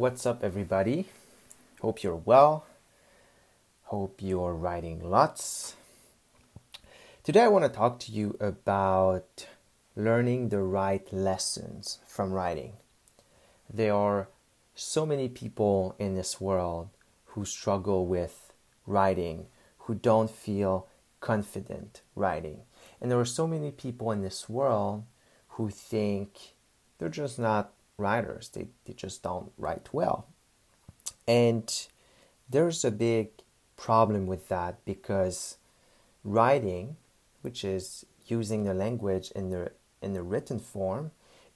What's up, everybody? Hope you're well. Hope you're writing lots. Today, I want to talk to you about learning the right lessons from writing. There are so many people in this world who struggle with writing, who don't feel confident writing. And there are so many people in this world who think they're just not writers. They, they just don't write well. And there's a big problem with that because writing, which is using the language in the in the written form,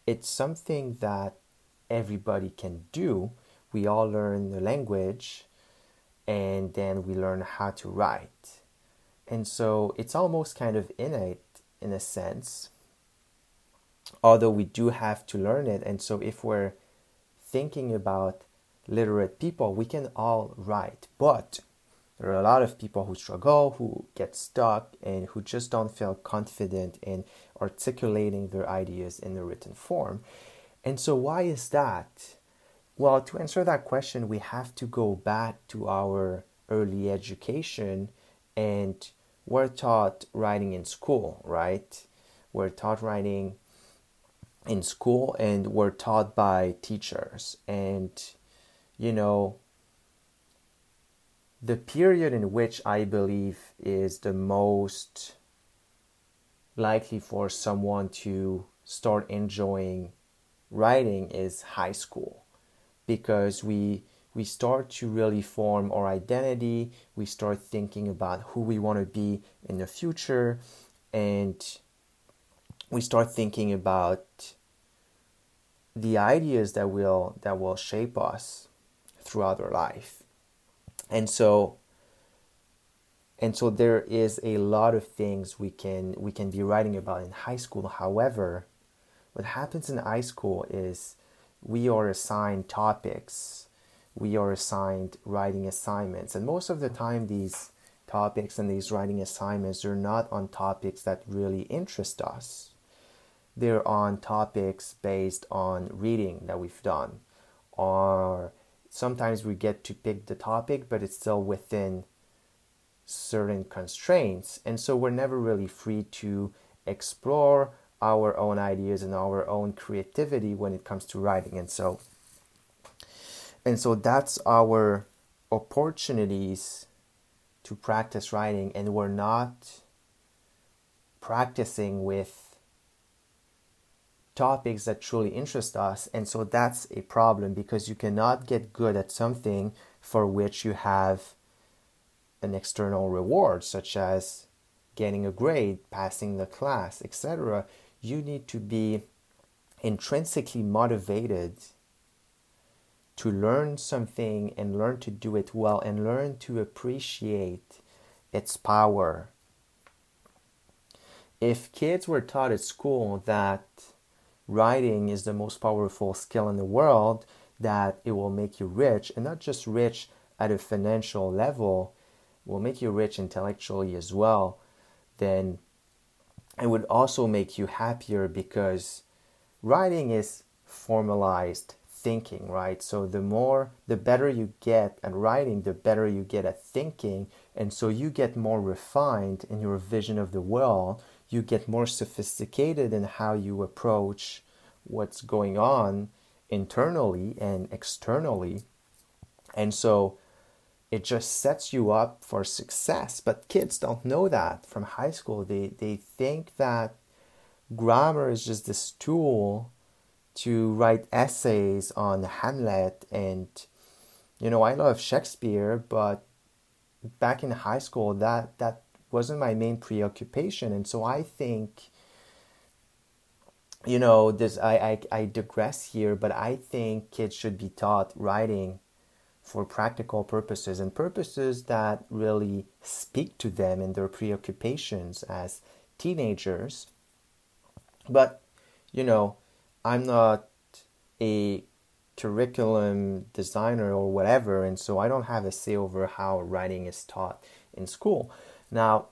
it's something that everybody can do. We all learn the language and then we learn how to write. And so it's almost kind of innate in a sense although we do have to learn it. And so, if we're thinking about literate people, we can all write. But there are a lot of people who struggle, who get stuck, and who just don't feel confident in articulating their ideas in the written form. And so, why is that? Well, to answer that question, we have to go back to our early education and we're taught writing in school, right? We're taught writing in school and were taught by teachers. And you know the period in which i believe is the most likely for someone to start enjoying writing is high school. Because we we start to really form our identity we start thinking about who we want to be in the future and we start thinking about the ideas that will that will shape us throughout our life. And so and so there is a lot of things we can we can be writing about in high school. However what happens in high school is we are assigned topics. We are assigned writing assignments. And most of the time these topics and these writing assignments are not on topics that really interest us they're on topics based on reading that we've done. Or sometimes we get to pick the topic but it's still within certain constraints. And so we're never really free to explore our own ideas and our own creativity when it comes to writing. And so and so that's our opportunities to practice writing. And we're not practicing with topics that truly interest us. And so that's a problem because you cannot get good at something for which you have an external reward, such as getting a grade, passing the class, etc. You need to be intrinsically motivated to learn something and learn to do it well and learn to appreciate its power. If kids were taught at school that writing is the most powerful skill in the world, that it will make you rich, and not just rich at a financial level, will make you rich intellectually as well, then it would also make you happier because writing is formalized thinking, right? So the more, the better you get at writing, the better you get at thinking. And so you get more refined in your vision of the world you get more sophisticated in how you approach what's going on internally and externally. And so it just sets you up for success. But kids don't know that from high school. They, they think that grammar is just this tool to write essays on Hamlet. And, you know, I love Shakespeare, but back in high school, that, that wasn't my main preoccupation. And so I think you know, this I, I I digress here, but I think kids should be taught writing for practical purposes and purposes that really speak to them and their preoccupations as teenagers. But, you know, I'm not a curriculum designer or whatever, and so I don't have a say over how writing is taught in school. Now,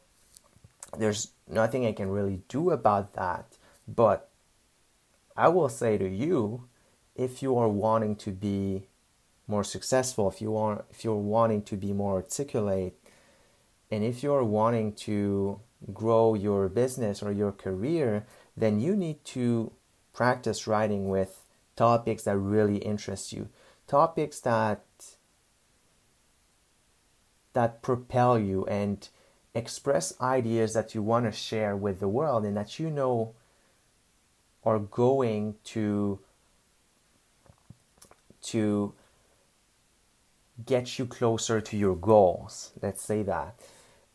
there's nothing I can really do about that, but I will say to you if you are wanting to be more successful, if you are if you're wanting to be more articulate, and if you're wanting to grow your business or your career, then you need to practice writing with topics that really interest you, topics that that propel you and express ideas that you want to share with the world and that you know are going to to get you closer to your goals. Let's say that.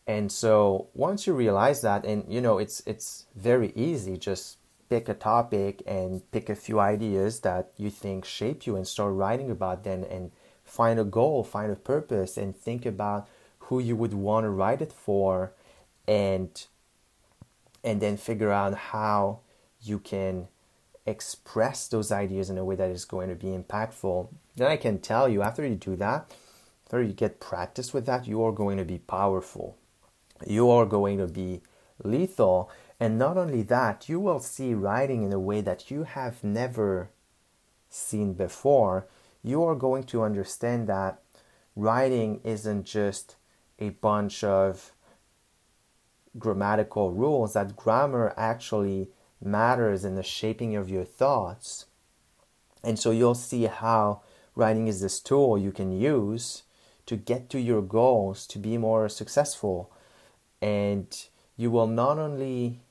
And so once you realize that, and you know, it's it's very easy. Just pick a topic and pick a few ideas that you think shape you, and start writing about them, and find a goal, find a purpose, and think about who you would want to write it for, and and then figure out how you can express those ideas in a way that is going to be impactful, then I can tell you after you do that, after you get practice with that, you are going to be powerful. You are going to be lethal. And not only that, you will see writing in a way that you have never seen before. You are going to understand that writing isn't just a bunch of grammatical rules, that grammar actually matters in the shaping of your thoughts. And so you'll see how writing is this tool you can use to get to your goals, to be more successful. And you will not only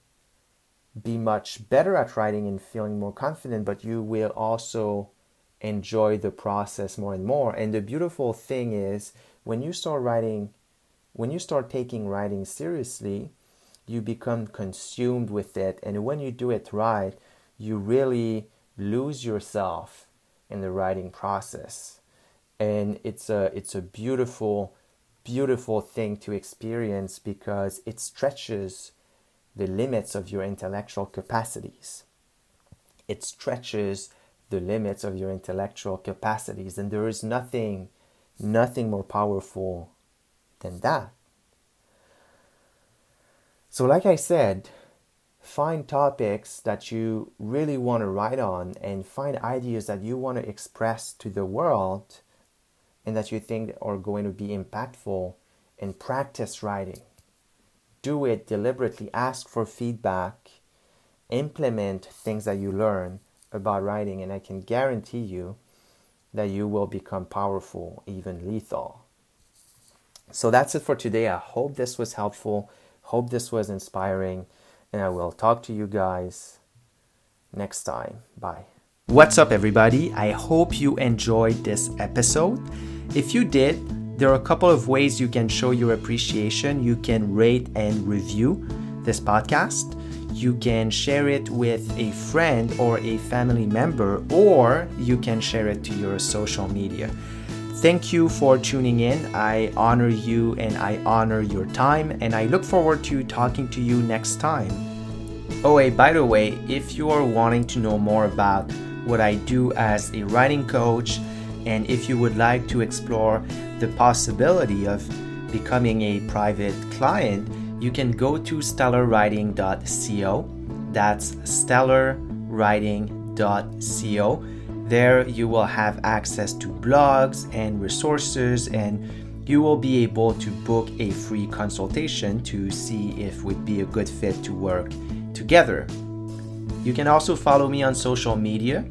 be much better at writing and feeling more confident, but you will also enjoy the process more and more. And the beautiful thing is when you start writing, when you start taking writing seriously, you become consumed with it. And when you do it right, you really lose yourself in the writing process. And it's a, it's a beautiful, beautiful thing to experience because it stretches the limits of your intellectual capacities. It stretches the limits of your intellectual capacities, and there is nothing, nothing more powerful than that. So, like I said, find topics that you really want to write on and find ideas that you want to express to the world and that you think are going to be impactful and practice writing. Do it deliberately, ask for feedback, implement things that you learn about writing, and I can guarantee you that you will become powerful, even lethal. So that's it for today. I hope this was helpful. Hope this was inspiring, and I will talk to you guys next time. Bye. What's up, everybody? I hope you enjoyed this episode. If you did, there are a couple of ways you can show your appreciation. You can rate and review this podcast. You can share it with a friend or a family member, or you can share it to your social media. Thank you for tuning in. I honor you and I honor your time, and I look forward to talking to you next time. Oh, hey, by the way, if you are wanting to know more about what I do as a writing coach, and if you would like to explore the possibility of becoming a private client, you can go to stellarwriting.co. That's stellarwriting.co there, you will have access to blogs and resources, and you will be able to book a free consultation to see if we'd be a good fit to work together. You can also follow me on social media.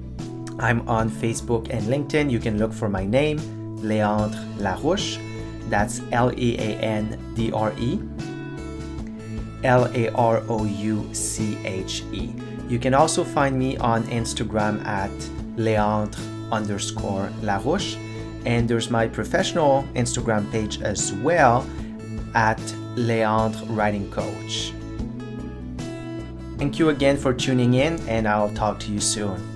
I'm on Facebook and LinkedIn. You can look for my name, Leandre Larouche. That's L E A N D R E L A R O U C H E. You can also find me on Instagram at Leandre underscore Larouche. And there's my professional Instagram page as well at Leandre Writing Coach. Thank you again for tuning in, and I'll talk to you soon.